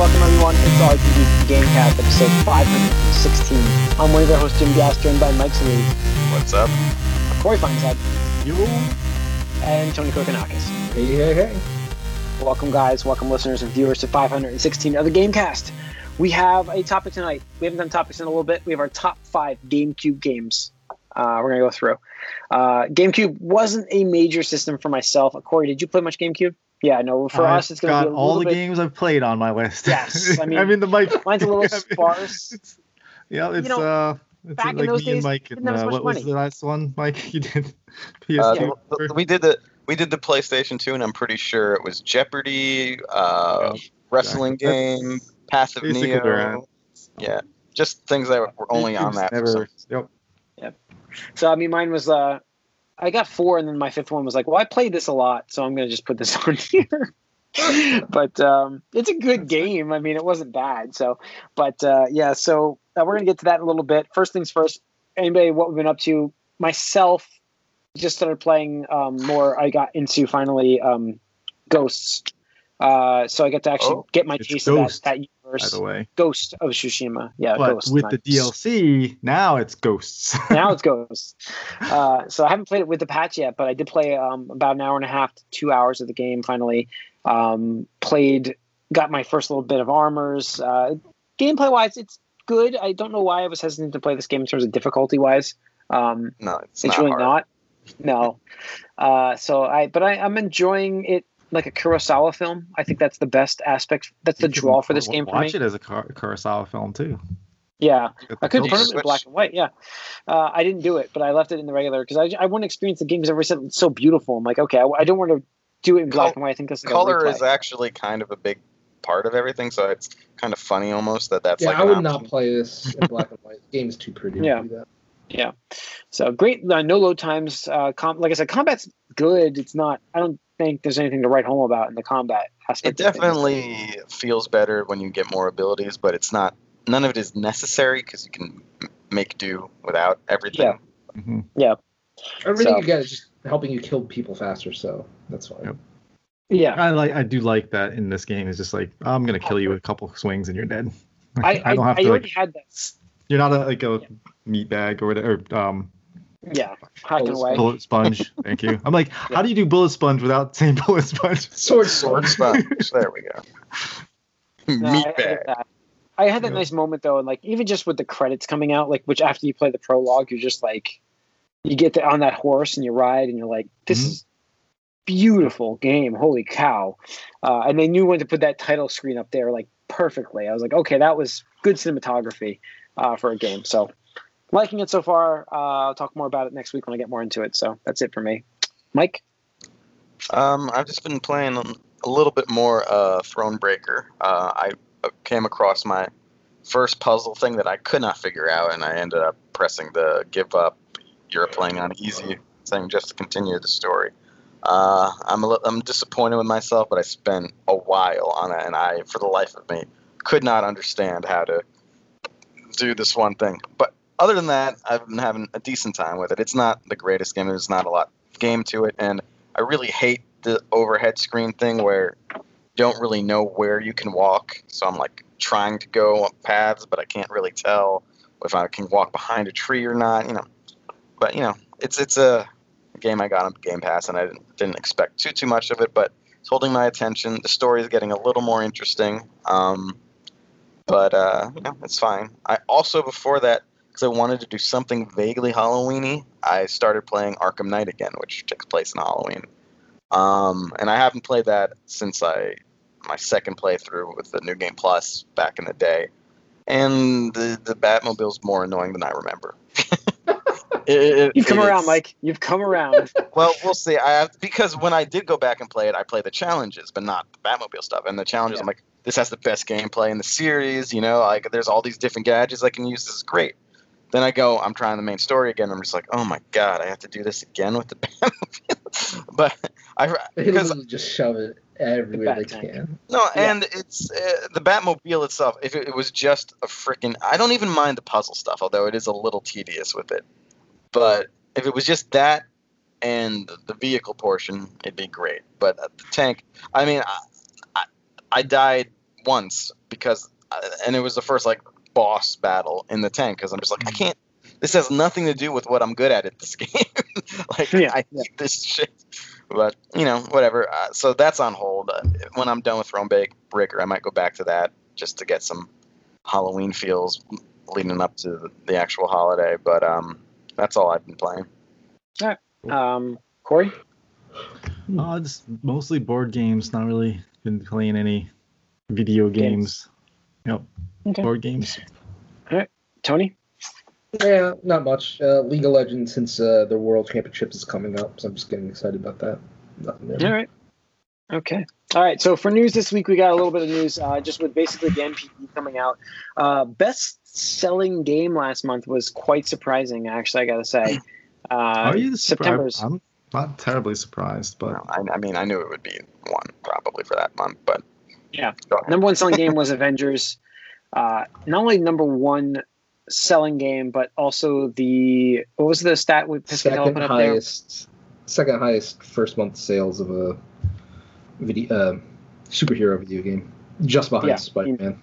welcome everyone. It's RPG Gamecast episode 516. I'm one of your hosts, Jim Gass, joined by Mike Salud, What's up? Corey Feinshead, You. and Tony Kokonakis. Hey, hey, hey. Welcome, guys. Welcome, listeners and viewers, to 516 of the Gamecast. We have a topic tonight. We haven't done topics in a little bit. We have our top five GameCube games. Uh, we're gonna go through. Uh, GameCube wasn't a major system for myself. Corey, did you play much GameCube? Yeah, no. For I've us, it's gonna got be a all the bit. games I've played on my list. Yes, I mean, I mean the Mike. Mine's a little I mean, sparse. it's- yeah, it's know, uh, it's back in like those me and days, Mike. And, uh, much what was the last one, Mike? You did Uh, PS2. the- the- we did the we did the PlayStation 2, and I'm pretty sure it was Jeopardy, uh, Yeah, wrestling exactly. game, Passive Basically Neo. around. Yeah, just things that were only on that. for Never. some- Yep. So I mean, mine was uh, I got four, and then my fifth one was like, well, I played this a lot, so I'm gonna just put this on here. but um, it's a good game. I mean, it wasn't bad. So, but uh, yeah, so uh, we're gonna get to that in a little bit. First things first. Anybody, what we've been up to? Myself, just started playing um, more. I got into finally um, Ghosts. Uh, so I get to actually Oh, get my taste of that, Ghost, that By the way, Ghost of Tsushima. Yeah, but Ghost. with the Ghosts. DLC, now it's Ghosts. now it's Ghosts. Uh, so I haven't played it with the patch yet, but I did play um, about an hour and a half to two hours of the game. Finally, um, played, got my first little bit of armors. Uh, gameplay wise, it's good. I don't know why I was hesitant to play this game in terms of difficulty wise. Um, No, it's, it's not really hard. not. No. Uh, so I, but I, I'm enjoying it like a Kurosawa film. I think that's the best aspect. That's the You can draw for this wa- game for me. Watch it as a Kar- Kurosawa film too. Yeah. I could filter. put it in black and white. Yeah, uh, I didn't do it, but I left it in the regular because I, I want to experience the game because everybody said it's so beautiful. I'm like, okay, I, I don't want to do it in black Col- and white. I think that's like Color a is actually kind of a big part of everything, so it's kind of funny almost that that's yeah, like I would option. not play this in black and white. The game is too pretty. to Yeah. do that. yeah. So great, uh, no load times. Uh, com- like I said, combat's good. It's not. I don't think there's anything to write home about in the combat It aspect. of things. definitely feels better when you get more abilities, but it's not. None of it is necessary because you can make do without everything. Yeah. Mhm. Everything So- you get is just helping you kill people faster, so that's fine. Yep. Yeah, I like. I do like that in this game. It's just like I'm gonna kill you with a couple swings and you're dead. I I, don't have I to already like. had that. You're not a, like a meat bag or whatever. Or, um, Yeah, hacking Bullet away. bullet sponge. Thank you. I'm like, how do you do bullet sponge without saying bullet sponge? Sword Sword sword. sponge. there we go. No, I- Meat I, bag. get that. I had that Yeah. nice moment though, and like even just with the credits coming out, like which after you play the prologue, you're just like, you get the, on that horse and you ride, and you're like, this Mhm. is beautiful game. Holy cow! Uh, and they knew when to put that title screen up there like perfectly. I was like, okay, that was good cinematography uh, for a game. So liking it so far. Uh, I'll talk more about it next week when I get more into it. So that's it for me. Mike. Um, I've just been playing a little bit more uh, Thronebreaker. Uh, I came across my first puzzle thing that I could not figure out, and I ended up pressing the give up. You're playing on easy thing just to continue the story. Uh, I'm a I'm disappointed with myself, but I spent a while on it, and I, for the life of me, could not understand how to do this one thing. But other than that, I've been having a decent time with it. It's not the greatest game. There's not a lot of game to it, and I really hate the overhead screen thing where you don't really know where you can walk. So I'm like trying to go on paths, but I can't really tell if I can walk behind a tree or not. You know, but you know, it's it's a game I got on Game Pass, and I didn't, didn't expect too too much of it, but it's holding my attention. The story is getting a little more interesting. Um, but uh, you know, it's fine. I also before that because I wanted to do something vaguely Halloweeny, I started playing Arkham Knight again, which takes place in Halloween. Um, and I haven't played that since I my second playthrough with the New Game Plus back in the day. And the the Batmobile's more annoying than I remember. It- it- You've come around, Mike. You've come around. Well, we'll see. I have because when I did go back and play it, I played the challenges, but not the Batmobile stuff. And the challenges, Yeah. I'm like, this has the best gameplay in the series. You know, like there's all these different gadgets I can use. This is great. Then I go, I'm trying the main story again. I'm just like, oh my god, I have to do this again with the Batmobile. but I because just shove it everywhere they tank. can. no, Yeah. and it's uh, the Batmobile itself. If it, it was just a freaking, I don't even mind the puzzle stuff, although it is a little tedious with it. But if it was just that and the vehicle portion, it'd be great. But uh, the tank, I mean, I, I, I died once because, uh, and it was the first like boss battle in the tank because I'm just like I can't. This has nothing to do with what I'm good at at this game. like Yeah, I hate this shit. But you know, whatever. Uh, so that's on hold. Uh, when I'm done with Throne Bake Breaker, I might go back to that just to get some Halloween feels leading up to the actual holiday. But um, that's all I've been playing. Yeah. Um, Corey. Uh, just mostly board games. Not really been playing any video games. Yep. Okay. Board games. All right, Tony. Yeah, not much. Uh, League of Legends, since uh, the World Championships is coming up, so I'm just getting excited about that. Nothing there. All right. Okay. All right. So for news this week, we got a little bit of news uh, just with basically the NPD coming out. Uh, best selling game last month was quite surprising, actually, I got to say. Uh, Are you September's. surprised? I'm not terribly surprised, but Well, I, I mean, I knew it would be one probably for that month, but Yeah. Number one selling game was Avengers. Uh, not only number one selling game, but also the what was the stat with Second open up there? highest, second highest first month sales of a video uh, superhero video game, just behind Yeah. Spider-Man.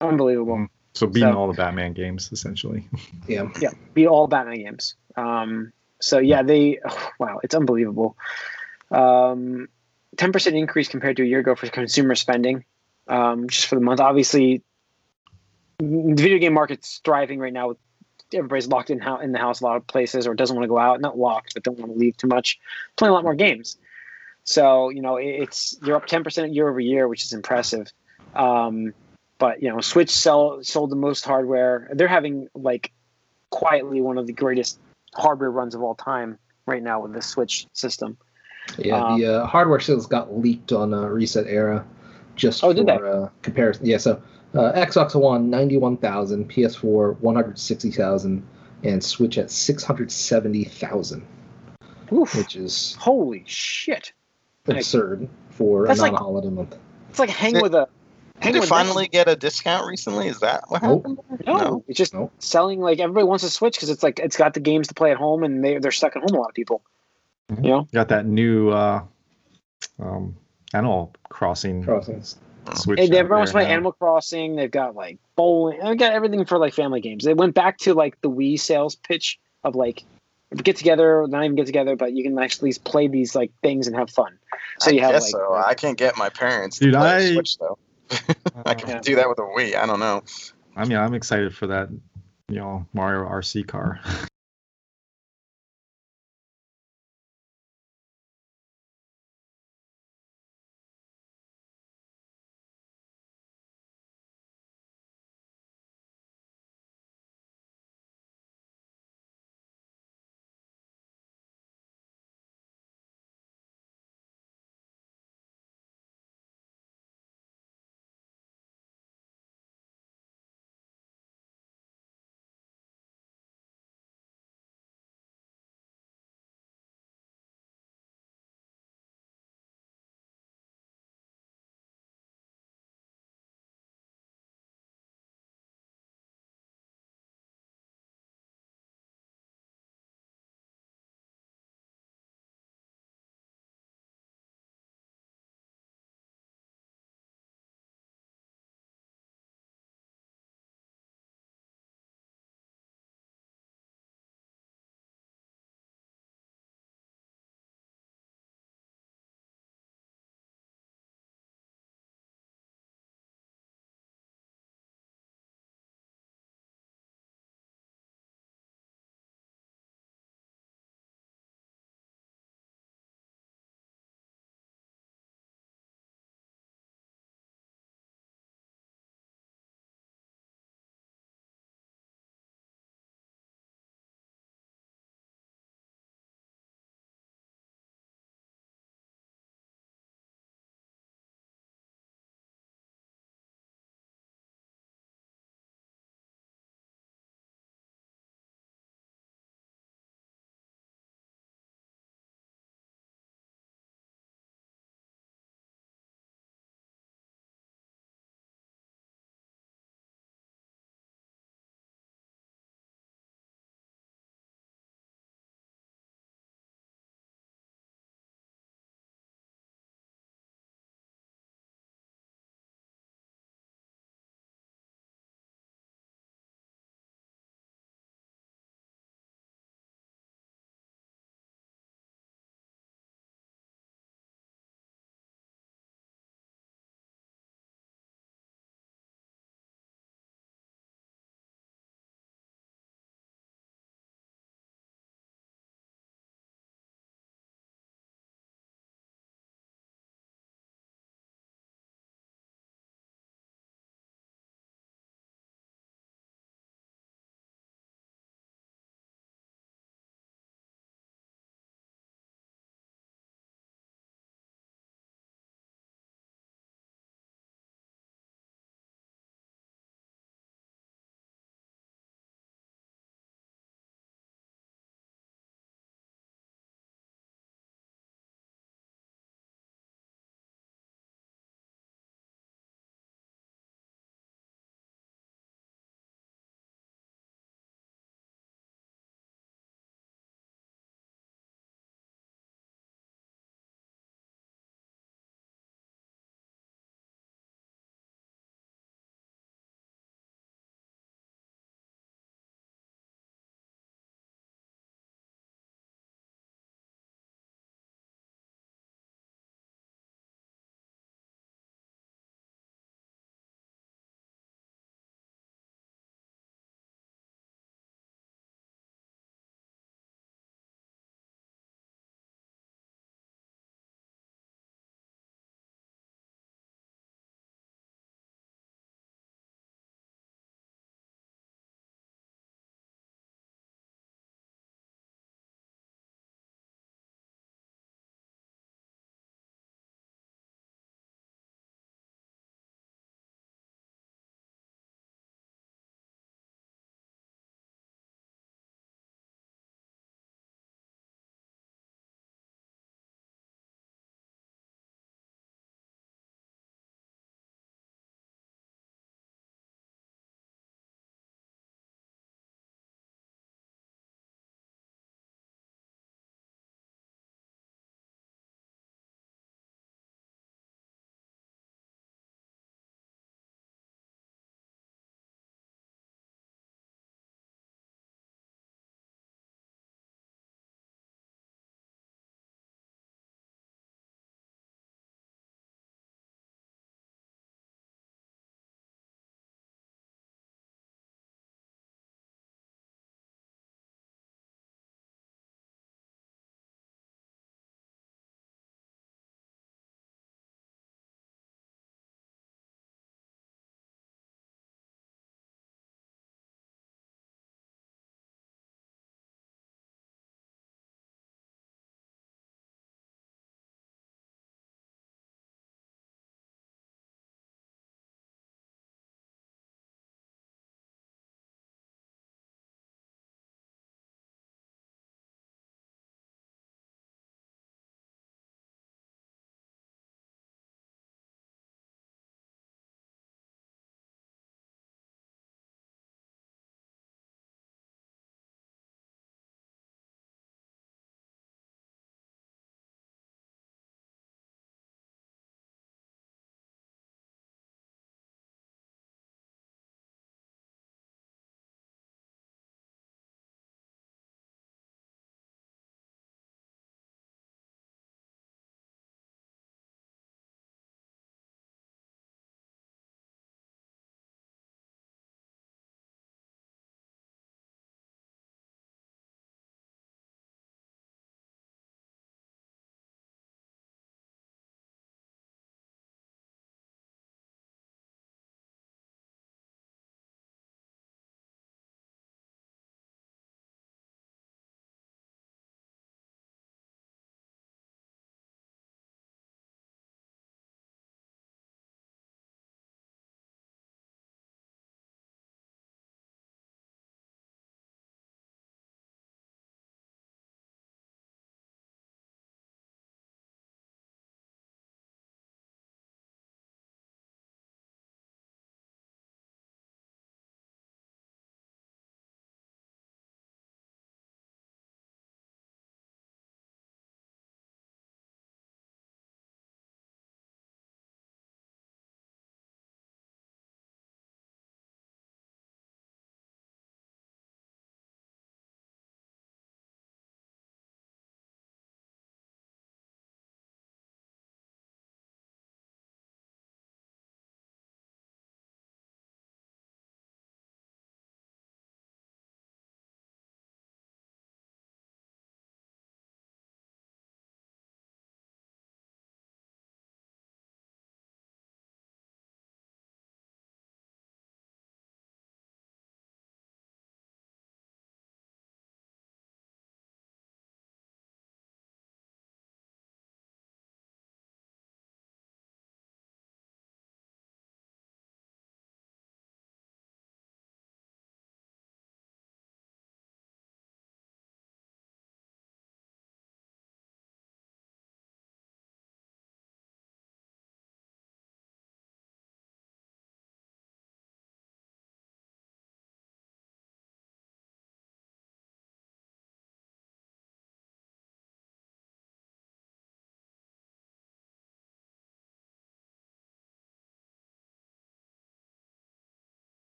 Unbelievable. so beating So- all the Batman games essentially. Yeah, Yeah, beat all Batman games. Um, so yeah, they wow, it's unbelievable. Um, ten percent increase compared to a year ago for consumer spending, um, just for the month. Obviously, the video game market's thriving right now. Everybody's locked in, in the house a lot of places, or doesn't want to go out. Not locked, but don't want to leave too much. Playing a lot more games. So you know, it's you're up ten percent year over year, which is impressive. Um, but you know, Switch sell sold the most hardware. They're having like quietly one of the greatest hardware runs of all time right now with the Switch system. yeah. Um, the uh, hardware sales got leaked on uh, ResetEra, just Oh, for did they? Uh, comparison. Yeah, so uh, Xbox One ninety-one thousand, PS4 one hundred sixty thousand, and Switch at six hundred seventy thousand, which is Holy shit! absurd for That's a non-holiday month. It's like hang Did- with a. Hang did it with finally get a discount recently? Is that what Nope. happened? No, No. it's just Nope. selling. Like everybody wants to Switch because it's like it's got the games to play at home, and they they're stuck at home. A lot of people. Mhm. You know. Got that new uh, um, Animal Crossing Crossings. Switch. Hey, out everyone wants to there play now. Animal Crossing. They've got like bowling. They've got everything for like family games. They went back to like the Wii sales pitch of like get together, not even get together, but you can actually play these like things and have fun. So I you have guess like so. I can't get my parents Dude, to play a I- Switch though. I can Yeah. do that with a Wii. I don't know. I mean, I'm excited for that. You know, Mario RC car.